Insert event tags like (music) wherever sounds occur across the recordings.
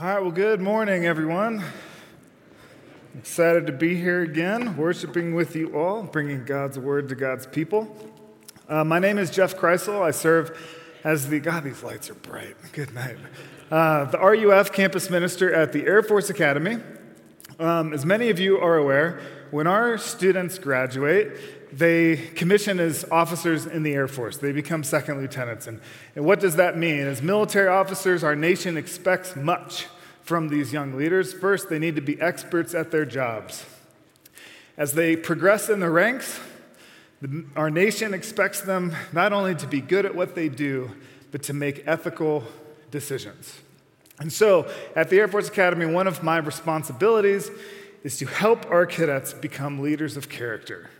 All right, well, good morning, everyone. Excited to be here again, worshiping with you all, bringing God's word to God's people. Uh, my name is Jeff Kreisel. I serve as the, God, these lights are bright. Good night. Uh, the RUF campus minister at the Air Force Academy. Um, as many of you are aware, when our students graduate, they commission as officers in the Air Force. They become second lieutenants. And, and what does that mean? As military officers, our nation expects much from these young leaders. First, they need to be experts at their jobs. As they progress in the ranks, the, our nation expects them not only to be good at what they do, but to make ethical decisions. And so, at the Air Force Academy, one of my responsibilities is to help our cadets become leaders of character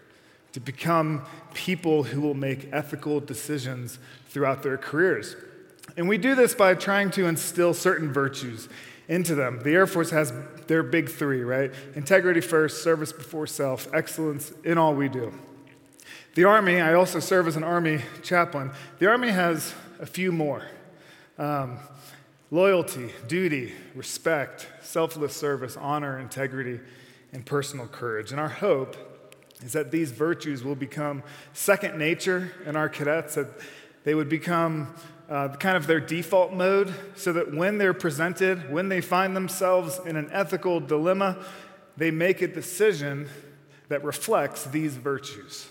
to become people who will make ethical decisions throughout their careers. And we do this by trying to instill certain virtues into them. The Air Force has their big three, right? Integrity first, service before self, excellence in all we do. The Army, I also serve as an Army chaplain. The Army has a few more um, loyalty, duty, respect, selfless service, honor, integrity, and personal courage. And our hope is that these virtues will become second nature in our cadets, that they would become uh, kind of their default mode, so that when they're presented, when they find themselves in an ethical dilemma, they make a decision that reflects these virtues.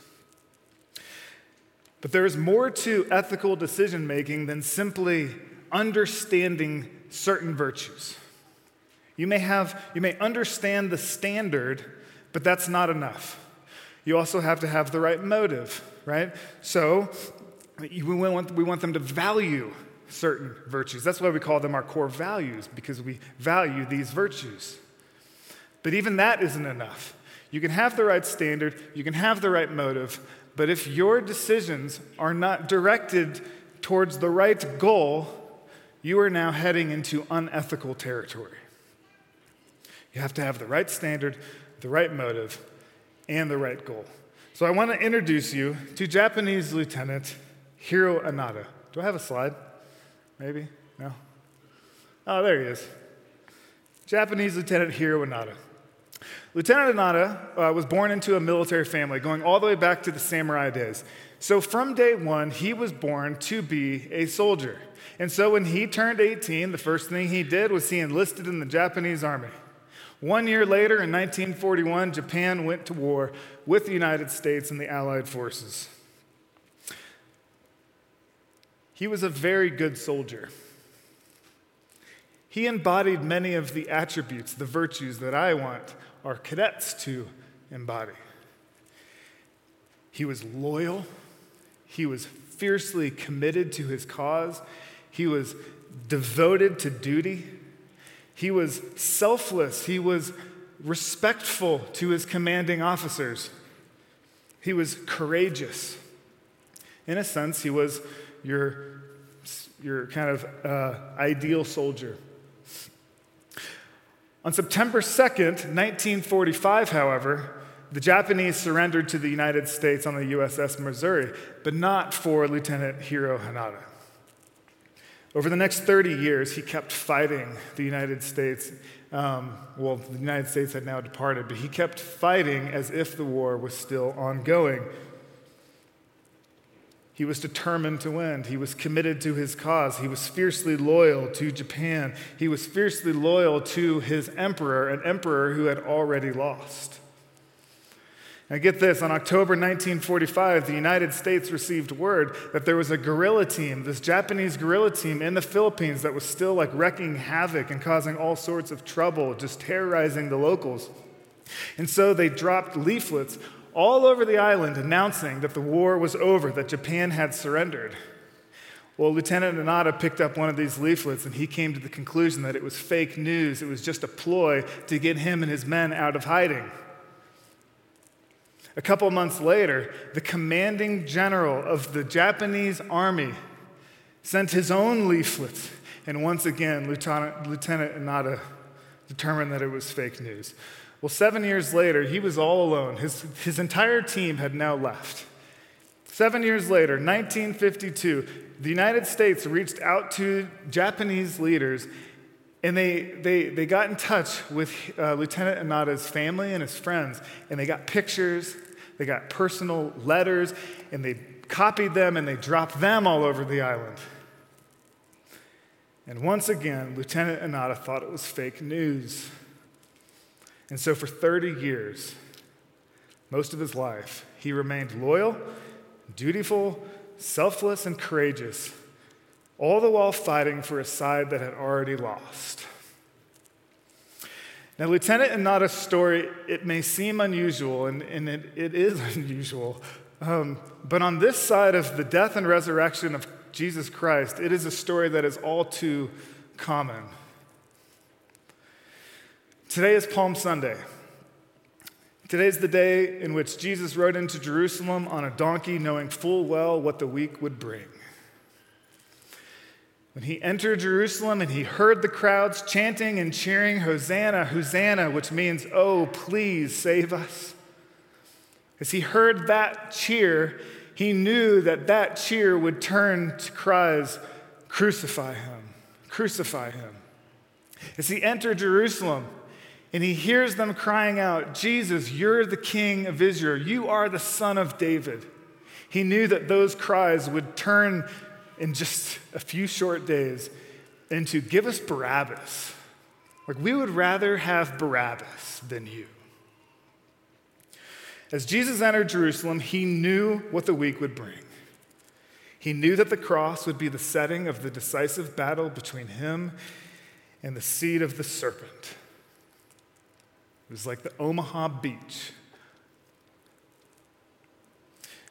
But there is more to ethical decision making than simply understanding certain virtues. You may have you may understand the standard, but that's not enough. You also have to have the right motive, right? So we want, we want them to value certain virtues. That's why we call them our core values, because we value these virtues. But even that isn't enough. You can have the right standard, you can have the right motive, but if your decisions are not directed towards the right goal, you are now heading into unethical territory. You have to have the right standard, the right motive, and the right goal. So I want to introduce you to Japanese Lieutenant Hiro Onoda. Do I have a slide? Maybe? No? Oh, there he is. Japanese Lieutenant Hiro Onoda. Lieutenant Onoda uh, was born into a military family, going all the way back to the samurai days. So from day one, he was born to be a soldier. And so when he turned 18, the first thing he did was he enlisted in the Japanese army. One year later, in 1941, Japan went to war with the United States and the Allied forces. He was a very good soldier. He embodied many of the attributes, the virtues that I want our cadets to embody. He was loyal, he was fiercely committed to his cause, he was devoted to duty. He was selfless. He was respectful to his commanding officers. He was courageous. In a sense, he was your, your kind of uh, ideal soldier. On September 2nd, 1945, however, the Japanese surrendered to the United States on the USS Missouri, but not for Lieutenant Hiro Onoda. Over the next 30 years, he kept fighting the United States. Um, well, the United States had now departed, but he kept fighting as if the war was still ongoing. He was determined to win. He was committed to his cause. He was fiercely loyal to Japan. He was fiercely loyal to his emperor, an emperor who had already lost. Now, get this on October 1945, the United States received word that there was a guerrilla team, this Japanese guerrilla team in the Philippines that was still like wrecking havoc and causing all sorts of trouble, just terrorizing the locals. And so they dropped leaflets all over the island announcing that the war was over, that Japan had surrendered. Well, Lieutenant Onoda picked up one of these leaflets and he came to the conclusion that it was fake news. It was just a ploy to get him and his men out of hiding. A couple months later, the commanding general of the Japanese army sent his own leaflet, and once again, Lieutenant, Lieutenant Onoda determined that it was fake news. Well, seven years later, he was all alone. His, his entire team had now left. Seven years later, 1952, the United States reached out to Japanese leaders And they, they, they got in touch with uh, Lieutenant Onoda's family and his friends, and they got pictures, they got personal letters, and they copied them and they dropped them all over the island. And once again, Lieutenant Onoda thought it was fake news. And so for 30 years, most of his life, he remained loyal, dutiful, selfless, and courageous all the while fighting for a side that had already lost. Now, Lieutenant Onoda's story, it may seem unusual, and, and it, it is (laughs) unusual, um, but on this side of the death and resurrection of Jesus Christ, it is a story that is all too common. Today is Palm Sunday. Today is the day in which Jesus rode into Jerusalem on a donkey, knowing full well what the week would bring. When he entered Jerusalem and he heard the crowds chanting and cheering, Hosanna, Hosanna, which means, Oh, please save us. As he heard that cheer, he knew that that cheer would turn to cries, Crucify him, crucify him. As he entered Jerusalem, and he hears them crying out, Jesus, you're the king of Israel. You are the son of David. He knew that those cries would turn in just a few short days into give us Barabbas. Like, we would rather have Barabbas than you. As Jesus entered Jerusalem, he knew what the week would bring. He knew that the cross would be the setting of the decisive battle between him and the seed of the serpent. It was like the Omaha beach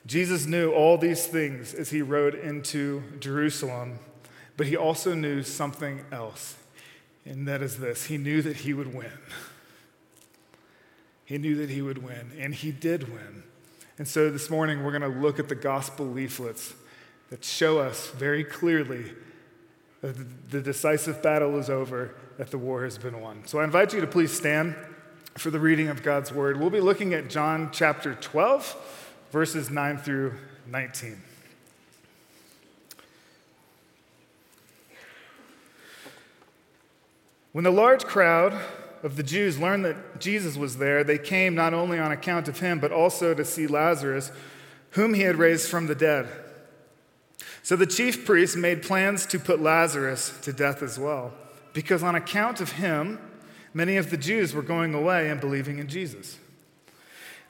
Jesus knew all these things as he rode into Jerusalem, but he also knew something else, and that is this he knew that he would win. He knew that he would win, and he did win. And so this morning, we're going to look at the gospel leaflets that show us very clearly that the decisive battle is over, that the war has been won. So I invite you to please stand for the reading of God's word. We'll be looking at John chapter 12 verses 9 through 19. When the large crowd of the Jews learned that Jesus was there, they came not only on account of him, but also to see Lazarus, whom he had raised from the dead. So the chief priests made plans to put Lazarus to death as well, because on account of him, many of the Jews were going away and believing in Jesus.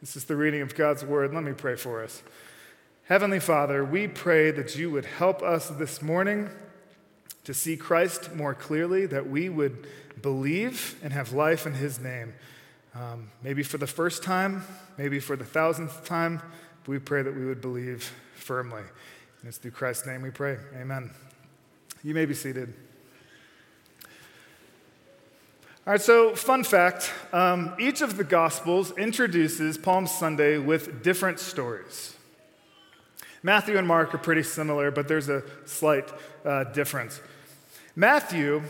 This is the reading of God's word. Let me pray for us. Heavenly Father, we pray that you would help us this morning to see Christ more clearly, that we would believe and have life in his name. Um, maybe for the first time, maybe for the thousandth time, we pray that we would believe firmly. And it's through Christ's name we pray. Amen. You may be seated. All right, so fun fact um, each of the Gospels introduces Palm Sunday with different stories. Matthew and Mark are pretty similar, but there's a slight uh, difference. Matthew,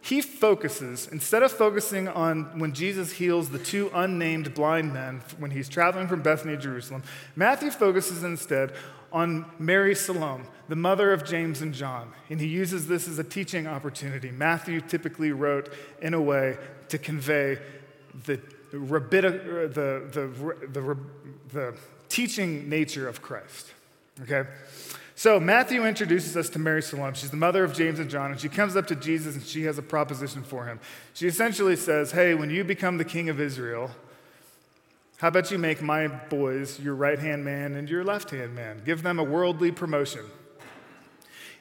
he focuses, instead of focusing on when Jesus heals the two unnamed blind men when he's traveling from Bethany to Jerusalem, Matthew focuses instead on Mary Salome, the mother of James and John. And he uses this as a teaching opportunity. Matthew typically wrote in a way to convey the, the, the, the, the teaching nature of Christ. Okay? So, Matthew introduces us to Mary Salome. She's the mother of James and John, and she comes up to Jesus and she has a proposition for him. She essentially says, Hey, when you become the king of Israel, how about you make my boys your right hand man and your left hand man? Give them a worldly promotion.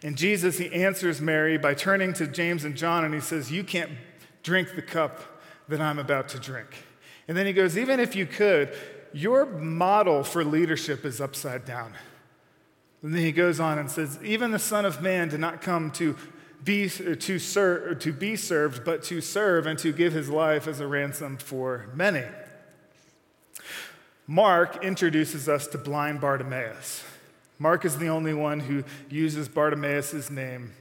And Jesus, he answers Mary by turning to James and John and he says, You can't drink the cup that I'm about to drink. And then he goes, Even if you could, your model for leadership is upside down. And then he goes on and says, Even the Son of Man did not come to be, to, serve, to be served, but to serve and to give his life as a ransom for many. Mark introduces us to blind Bartimaeus. Mark is the only one who uses Bartimaeus' name.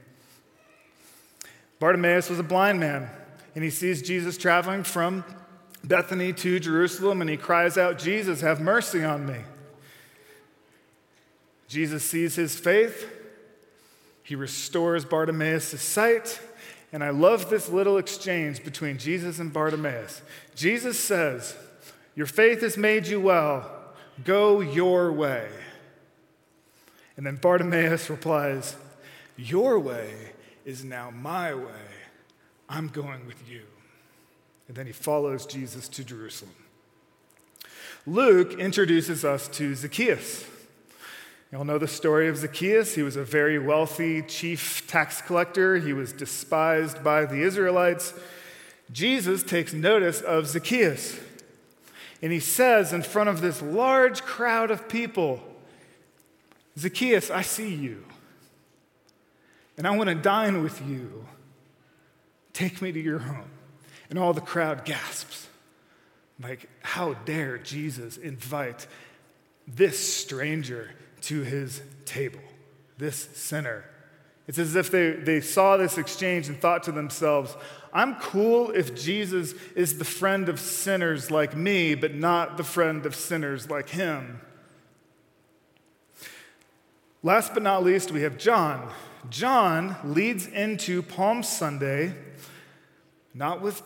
Bartimaeus was a blind man, and he sees Jesus traveling from Bethany to Jerusalem, and he cries out, Jesus, have mercy on me. Jesus sees his faith. He restores Bartimaeus' sight. And I love this little exchange between Jesus and Bartimaeus. Jesus says, Your faith has made you well. Go your way. And then Bartimaeus replies, Your way is now my way. I'm going with you. And then he follows Jesus to Jerusalem. Luke introduces us to Zacchaeus. You all know the story of Zacchaeus. He was a very wealthy chief tax collector, he was despised by the Israelites. Jesus takes notice of Zacchaeus. And he says, in front of this large crowd of people, Zacchaeus, I see you. And I want to dine with you. Take me to your home. And all the crowd gasps. Like, how dare Jesus invite this stranger to his table, this sinner? It's as if they, they saw this exchange and thought to themselves, I'm cool if Jesus is the friend of sinners like me, but not the friend of sinners like him. Last but not least, we have John. John leads into Palm Sunday, not with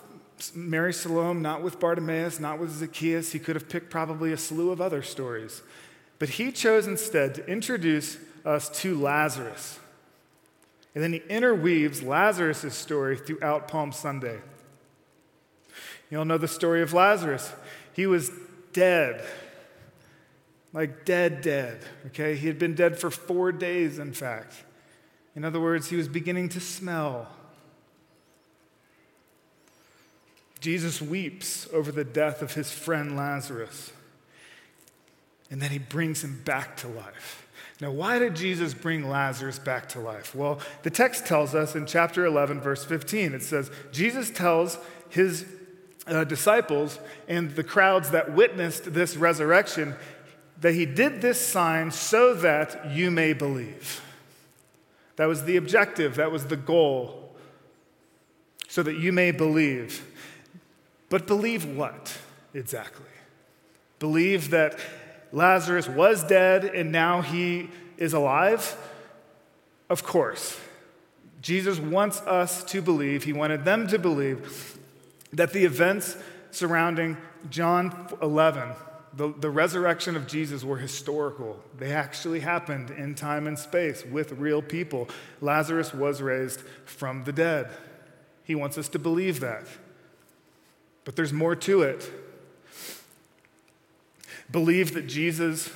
Mary Salome, not with Bartimaeus, not with Zacchaeus. He could have picked probably a slew of other stories. But he chose instead to introduce us to Lazarus. And then he interweaves Lazarus' story throughout Palm Sunday. You all know the story of Lazarus. He was dead, like dead, dead. Okay? He had been dead for four days, in fact. In other words, he was beginning to smell. Jesus weeps over the death of his friend Lazarus. And then he brings him back to life. Now, why did Jesus bring Lazarus back to life? Well, the text tells us in chapter 11, verse 15, it says, Jesus tells his uh, disciples and the crowds that witnessed this resurrection that he did this sign so that you may believe. That was the objective, that was the goal, so that you may believe. But believe what exactly? Believe that Lazarus was dead and now he is alive? Of course. Jesus wants us to believe, he wanted them to believe, that the events surrounding John 11, the, the resurrection of Jesus, were historical. They actually happened in time and space with real people. Lazarus was raised from the dead. He wants us to believe that. But there's more to it. Believe that Jesus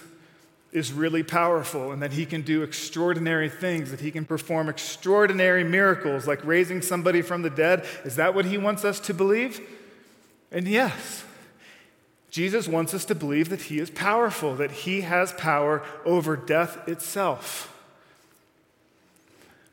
is really powerful and that he can do extraordinary things, that he can perform extraordinary miracles like raising somebody from the dead. Is that what he wants us to believe? And yes, Jesus wants us to believe that he is powerful, that he has power over death itself.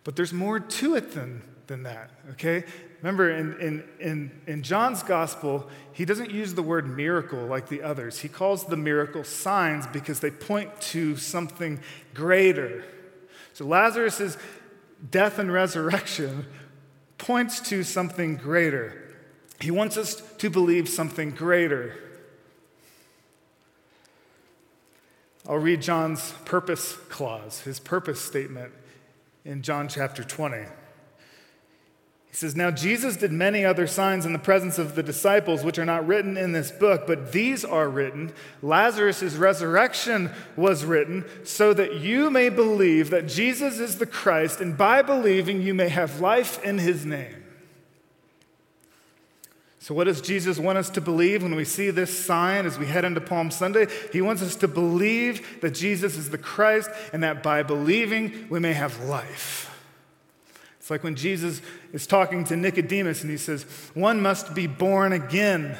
But there's more to it than, than that, okay? Remember, in, in, in, in John's gospel, he doesn't use the word miracle like the others. He calls the miracle signs because they point to something greater. So Lazarus' death and resurrection points to something greater. He wants us to believe something greater. I'll read John's purpose clause, his purpose statement in John chapter 20. He says, Now Jesus did many other signs in the presence of the disciples, which are not written in this book, but these are written. Lazarus' resurrection was written, so that you may believe that Jesus is the Christ, and by believing you may have life in his name. So, what does Jesus want us to believe when we see this sign as we head into Palm Sunday? He wants us to believe that Jesus is the Christ, and that by believing we may have life. It's like when Jesus is talking to Nicodemus and he says, One must be born again.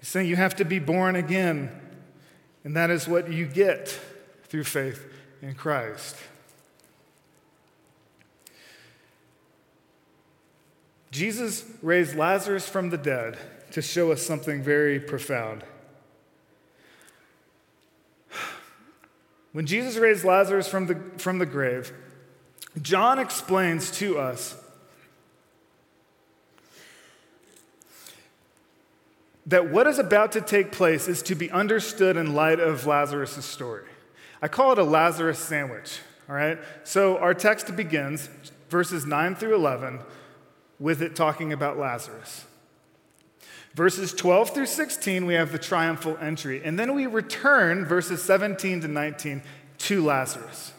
He's saying you have to be born again, and that is what you get through faith in Christ. Jesus raised Lazarus from the dead to show us something very profound. When Jesus raised Lazarus from the, from the grave, John explains to us that what is about to take place is to be understood in light of Lazarus' story. I call it a Lazarus sandwich, all right? So our text begins, verses 9 through 11, with it talking about Lazarus. Verses 12 through 16, we have the triumphal entry. And then we return, verses 17 to 19, to Lazarus.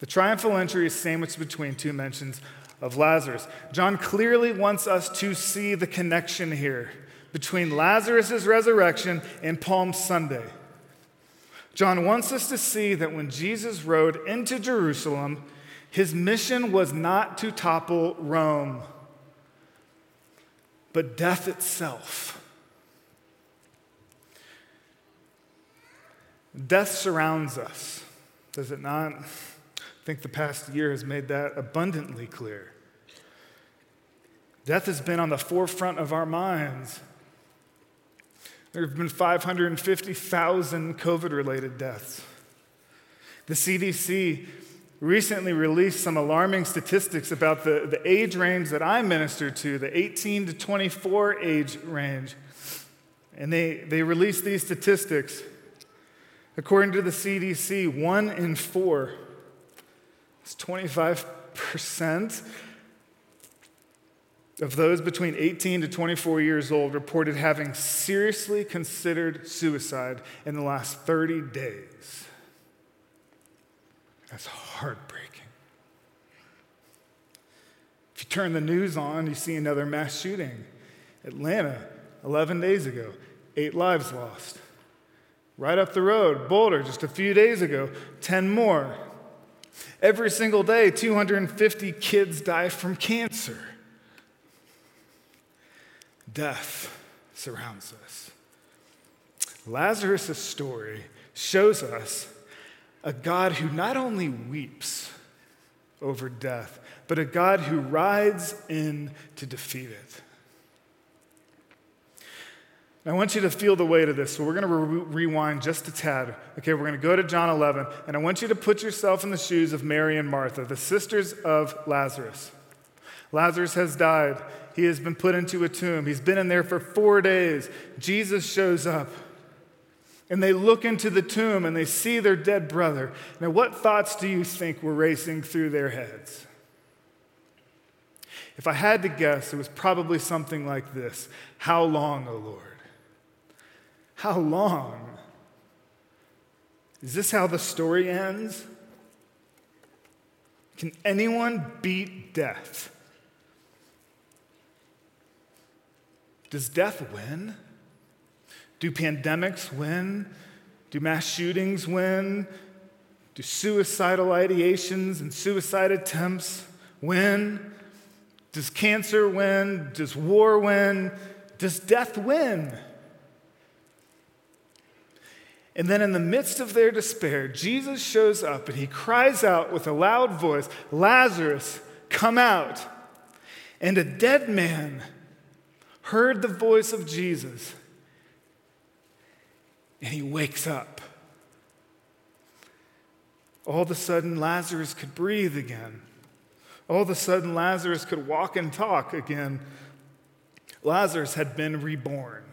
The triumphal entry is sandwiched between two mentions of Lazarus. John clearly wants us to see the connection here between Lazarus' resurrection and Palm Sunday. John wants us to see that when Jesus rode into Jerusalem, his mission was not to topple Rome but death itself. Death surrounds us, does it not? I think the past year has made that abundantly clear. Death has been on the forefront of our minds. There have been 550,000 COVID related deaths. The CDC recently released some alarming statistics about the, the age range that I minister to, the 18 to 24 age range. And they, they released these statistics. According to the CDC, one in four, it's 25% of those between 18 to 24 years old reported having seriously considered suicide in the last 30 days. That's heartbreaking. If you turn the news on, you see another mass shooting. Atlanta, 11 days ago, eight lives lost. Right up the road, Boulder, just a few days ago, 10 more. Every single day, 250 kids die from cancer. Death surrounds us. Lazarus' story shows us a God who not only weeps over death, but a God who rides in to defeat it. I want you to feel the weight of this. So we're going to re- rewind just a tad. Okay, we're going to go to John 11, and I want you to put yourself in the shoes of Mary and Martha, the sisters of Lazarus. Lazarus has died. He has been put into a tomb. He's been in there for four days. Jesus shows up and they look into the tomb and they see their dead brother. Now, what thoughts do you think were racing through their heads? If I had to guess, it was probably something like this How long, O Lord? How long? Is this how the story ends? Can anyone beat death? Does death win? Do pandemics win? Do mass shootings win? Do suicidal ideations and suicide attempts win? Does cancer win? Does war win? Does death win? And then, in the midst of their despair, Jesus shows up and he cries out with a loud voice Lazarus, come out. And a dead man heard the voice of Jesus and he wakes up. All of a sudden, Lazarus could breathe again. All of a sudden, Lazarus could walk and talk again. Lazarus had been reborn.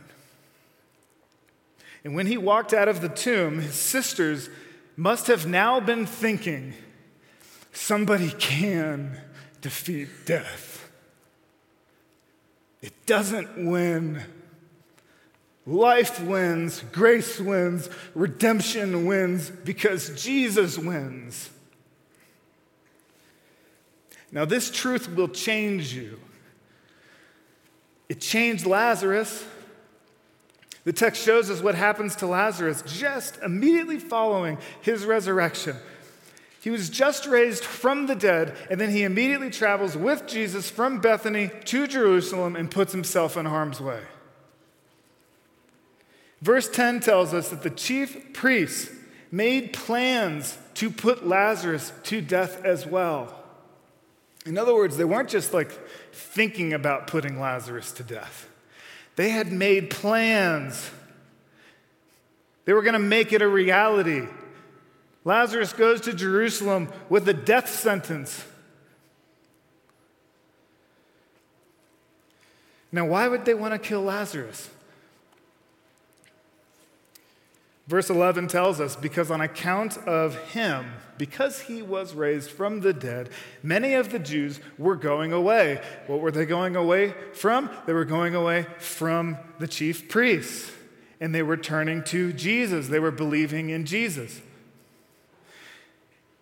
And when he walked out of the tomb, his sisters must have now been thinking somebody can defeat death. It doesn't win. Life wins, grace wins, redemption wins because Jesus wins. Now, this truth will change you. It changed Lazarus. The text shows us what happens to Lazarus just immediately following his resurrection. He was just raised from the dead, and then he immediately travels with Jesus from Bethany to Jerusalem and puts himself in harm's way. Verse 10 tells us that the chief priests made plans to put Lazarus to death as well. In other words, they weren't just like thinking about putting Lazarus to death, they had made plans. They were going to make it a reality. Lazarus goes to Jerusalem with a death sentence. Now, why would they want to kill Lazarus? Verse 11 tells us, because on account of him, because he was raised from the dead, many of the Jews were going away. What were they going away from? They were going away from the chief priests, and they were turning to Jesus. They were believing in Jesus.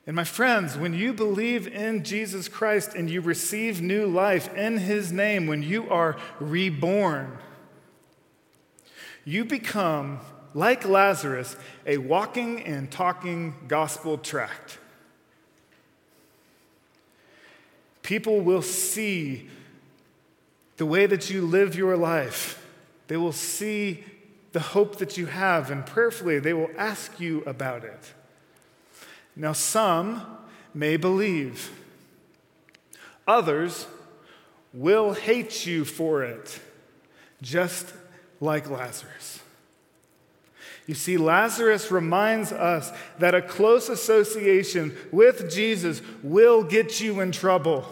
And my friends, when you believe in Jesus Christ and you receive new life in his name, when you are reborn, you become like Lazarus, a walking and talking gospel tract. People will see the way that you live your life. They will see the hope that you have, and prayerfully, they will ask you about it. Now, some may believe, others will hate you for it, just like Lazarus. You see, Lazarus reminds us that a close association with Jesus will get you in trouble.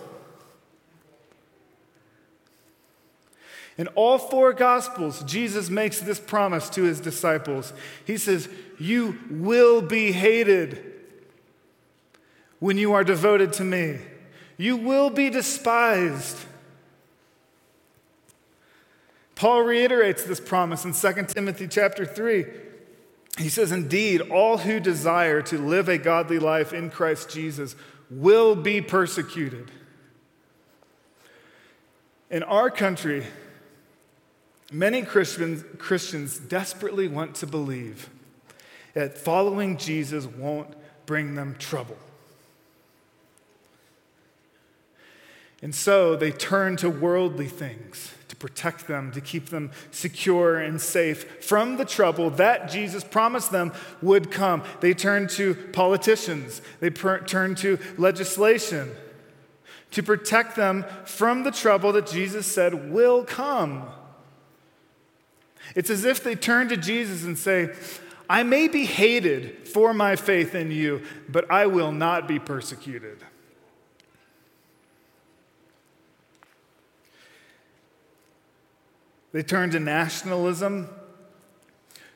In all four Gospels, Jesus makes this promise to his disciples. He says, You will be hated when you are devoted to me, you will be despised. Paul reiterates this promise in 2 Timothy chapter 3. He says, Indeed, all who desire to live a godly life in Christ Jesus will be persecuted. In our country, many Christians, Christians desperately want to believe that following Jesus won't bring them trouble. And so they turn to worldly things to protect them, to keep them secure and safe from the trouble that Jesus promised them would come. They turn to politicians, they per- turn to legislation to protect them from the trouble that Jesus said will come. It's as if they turn to Jesus and say, I may be hated for my faith in you, but I will not be persecuted. They turn to nationalism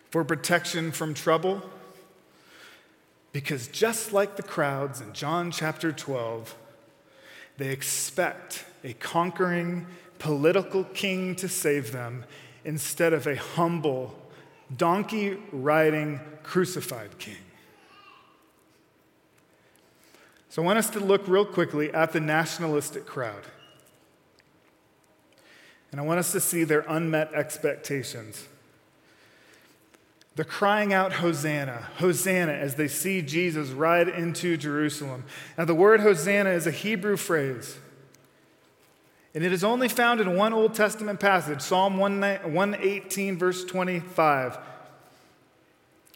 for protection from trouble. Because just like the crowds in John chapter 12, they expect a conquering political king to save them instead of a humble, donkey riding, crucified king. So I want us to look real quickly at the nationalistic crowd. And I want us to see their unmet expectations. They're crying out, Hosanna, Hosanna, as they see Jesus ride into Jerusalem. Now, the word Hosanna is a Hebrew phrase, and it is only found in one Old Testament passage, Psalm 118, verse 25.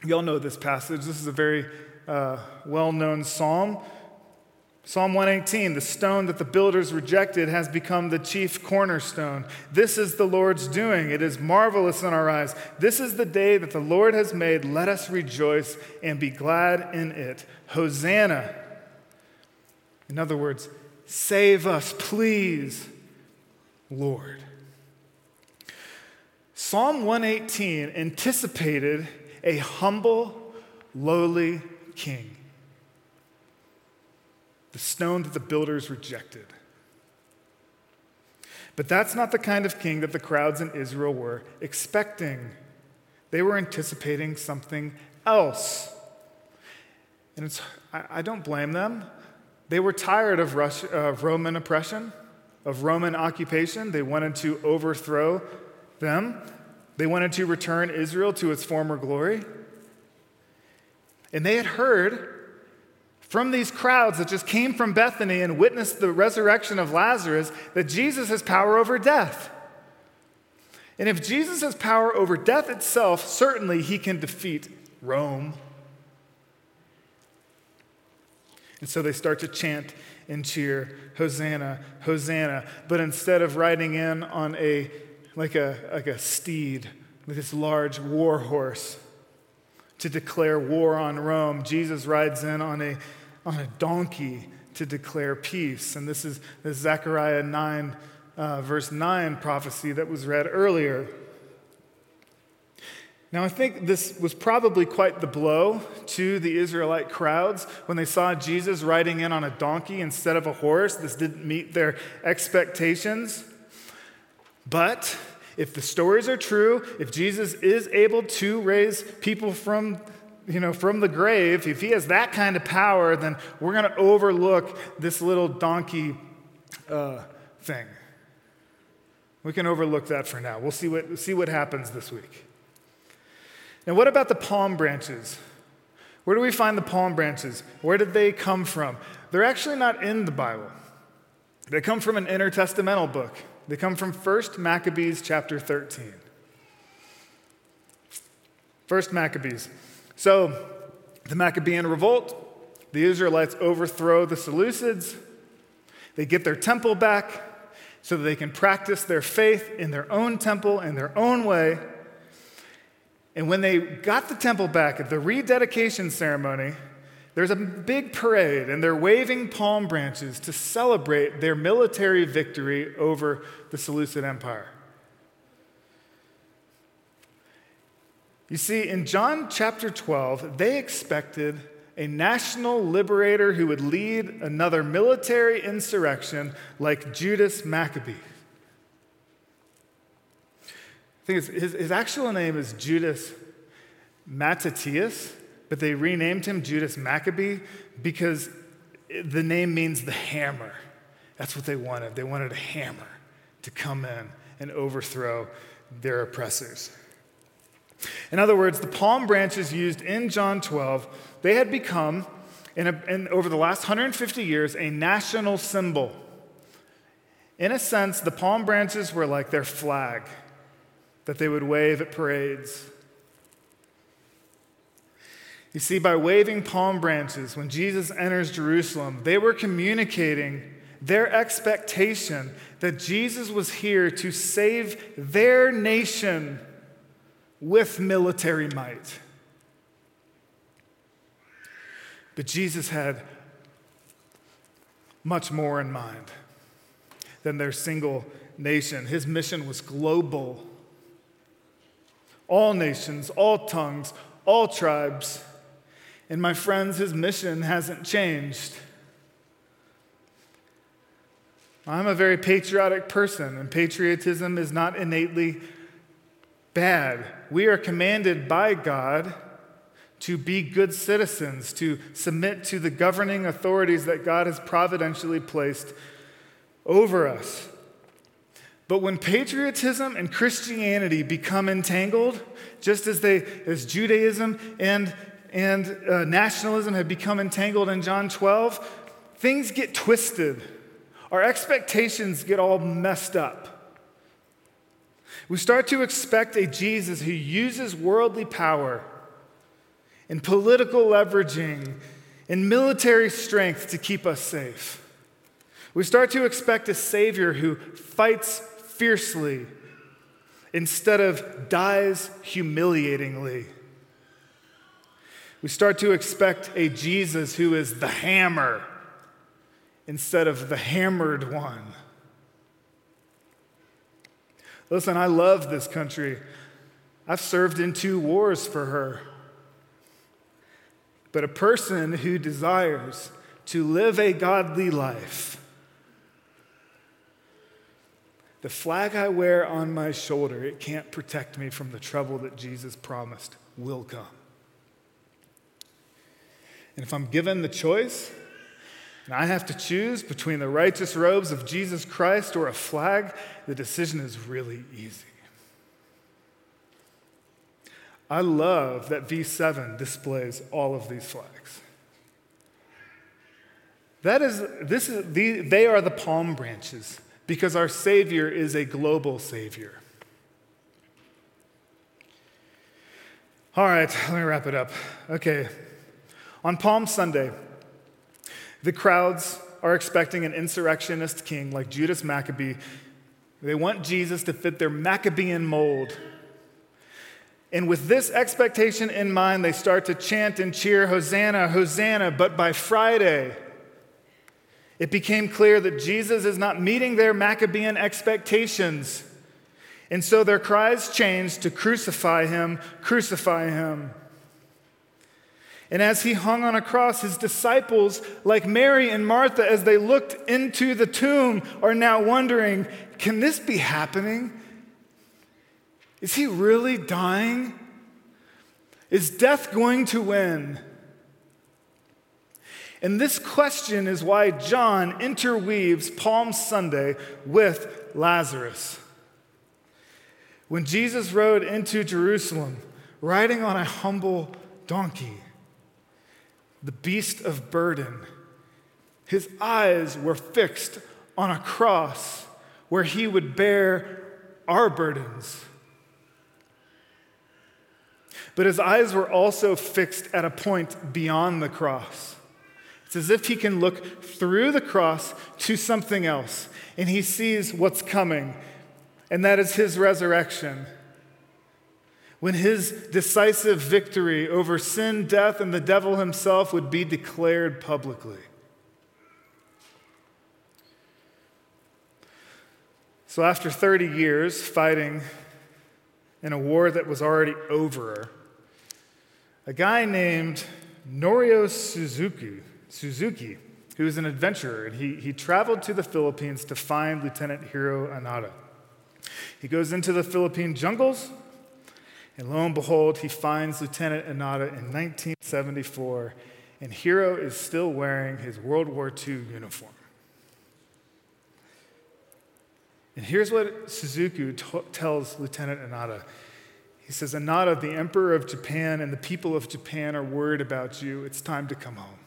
You all know this passage. This is a very uh, well known psalm. Psalm 118, the stone that the builders rejected has become the chief cornerstone. This is the Lord's doing. It is marvelous in our eyes. This is the day that the Lord has made. Let us rejoice and be glad in it. Hosanna. In other words, save us, please, Lord. Psalm 118 anticipated a humble, lowly king. The stone that the builders rejected. But that's not the kind of king that the crowds in Israel were expecting. They were anticipating something else. And it's, I, I don't blame them. They were tired of, Russia, of Roman oppression, of Roman occupation. They wanted to overthrow them. They wanted to return Israel to its former glory. And they had heard from these crowds that just came from Bethany and witnessed the resurrection of Lazarus that Jesus has power over death. And if Jesus has power over death itself, certainly he can defeat Rome. And so they start to chant and cheer, Hosanna, Hosanna. But instead of riding in on a like a, like a steed, with this large war horse, to declare war on Rome, Jesus rides in on a, on a donkey to declare peace. And this is the Zechariah 9, uh, verse 9 prophecy that was read earlier. Now, I think this was probably quite the blow to the Israelite crowds when they saw Jesus riding in on a donkey instead of a horse. This didn't meet their expectations. But if the stories are true, if Jesus is able to raise people from you know, from the grave, if he has that kind of power, then we're going to overlook this little donkey uh, thing. We can overlook that for now. We'll see what, see what happens this week. Now, what about the palm branches? Where do we find the palm branches? Where did they come from? They're actually not in the Bible. They come from an intertestamental book. They come from 1 Maccabees chapter 13. 1 Maccabees. So, the Maccabean revolt, the Israelites overthrow the Seleucids. They get their temple back so that they can practice their faith in their own temple in their own way. And when they got the temple back at the rededication ceremony, there's a big parade, and they're waving palm branches to celebrate their military victory over the Seleucid Empire. You see, in John chapter 12, they expected a national liberator who would lead another military insurrection like Judas Maccabee. i his, his actual name is Judas Mattathias, but they renamed him Judas Maccabee because the name means the hammer. That's what they wanted. They wanted a hammer to come in and overthrow their oppressors. In other words, the palm branches used in John 12, they had become, in, a, in over the last 150 years, a national symbol. In a sense, the palm branches were like their flag that they would wave at parades. You see, by waving palm branches when Jesus enters Jerusalem, they were communicating their expectation that Jesus was here to save their nation with military might. But Jesus had much more in mind than their single nation. His mission was global. All nations, all tongues, all tribes. And my friends, his mission hasn't changed. I'm a very patriotic person, and patriotism is not innately bad. We are commanded by God to be good citizens, to submit to the governing authorities that God has providentially placed over us. But when patriotism and Christianity become entangled, just as they as Judaism and and uh, nationalism have become entangled in John 12, things get twisted. Our expectations get all messed up. We start to expect a Jesus who uses worldly power and political leveraging and military strength to keep us safe. We start to expect a Savior who fights fiercely instead of dies humiliatingly. We start to expect a Jesus who is the hammer instead of the hammered one. Listen, I love this country. I've served in two wars for her. But a person who desires to live a godly life, the flag I wear on my shoulder, it can't protect me from the trouble that Jesus promised will come. And if I'm given the choice, and I have to choose between the righteous robes of Jesus Christ or a flag, the decision is really easy. I love that V7 displays all of these flags. That is, this is the, they are the palm branches because our Savior is a global Savior. All right, let me wrap it up. Okay, on Palm Sunday, the crowds are expecting an insurrectionist king like Judas Maccabee. They want Jesus to fit their Maccabean mold. And with this expectation in mind, they start to chant and cheer, Hosanna, Hosanna. But by Friday, it became clear that Jesus is not meeting their Maccabean expectations. And so their cries changed to crucify him, crucify him. And as he hung on a cross, his disciples, like Mary and Martha, as they looked into the tomb, are now wondering can this be happening? Is he really dying? Is death going to win? And this question is why John interweaves Palm Sunday with Lazarus. When Jesus rode into Jerusalem, riding on a humble donkey, the beast of burden, his eyes were fixed on a cross where he would bear our burdens. But his eyes were also fixed at a point beyond the cross. It's as if he can look through the cross to something else, and he sees what's coming, and that is his resurrection. When his decisive victory over sin, death, and the devil himself would be declared publicly. So, after 30 years fighting in a war that was already over, a guy named Norio Suzuki Suzuki, who is an adventurer, and he, he traveled to the Philippines to find Lieutenant Hiro Onoda. He goes into the Philippine jungles, and lo and behold, he finds Lieutenant Onoda in 1974, and Hiro is still wearing his World War II uniform. And here's what Suzuki t- tells Lieutenant Onoda. He says, Onoda, the Emperor of Japan and the people of Japan are worried about you. It's time to come home.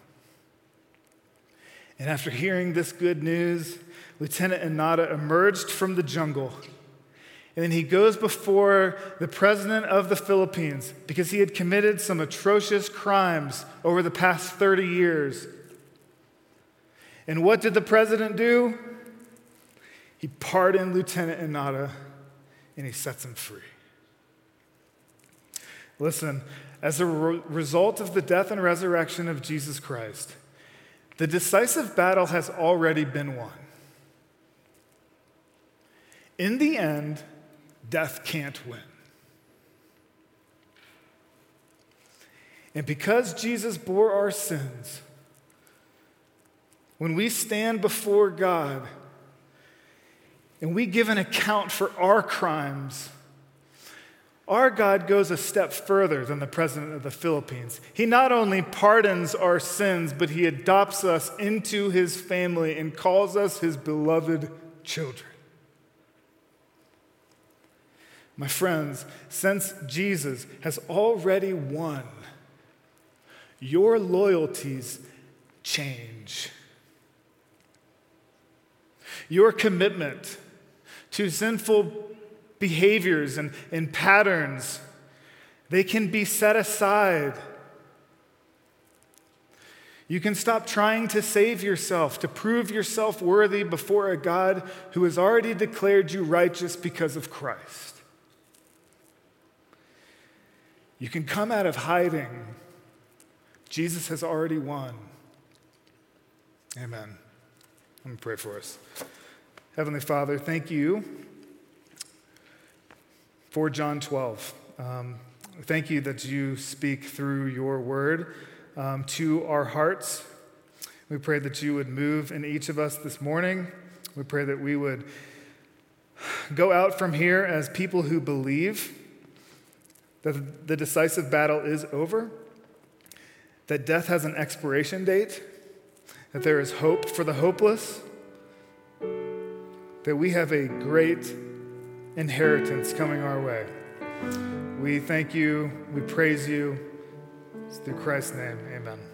And after hearing this good news, Lieutenant Onoda emerged from the jungle. And then he goes before the president of the Philippines because he had committed some atrocious crimes over the past 30 years. And what did the president do? He pardoned Lieutenant Onoda and he sets him free. Listen, as a re- result of the death and resurrection of Jesus Christ, the decisive battle has already been won. In the end, death can't win. And because Jesus bore our sins, when we stand before God and we give an account for our crimes, our God goes a step further than the president of the Philippines. He not only pardons our sins, but he adopts us into his family and calls us his beloved children. My friends, since Jesus has already won, your loyalties change. Your commitment to sinful behaviors and, and patterns, they can be set aside. You can stop trying to save yourself, to prove yourself worthy before a God who has already declared you righteous because of Christ. You can come out of hiding. Jesus has already won. Amen. Let me pray for us. Heavenly Father, thank you for John 12. Um, thank you that you speak through your word um, to our hearts. We pray that you would move in each of us this morning. We pray that we would go out from here as people who believe that the decisive battle is over, that death has an expiration date, that there is hope for the hopeless, that we have a great inheritance coming our way. We thank you, we praise you. It's through Christ's name, amen.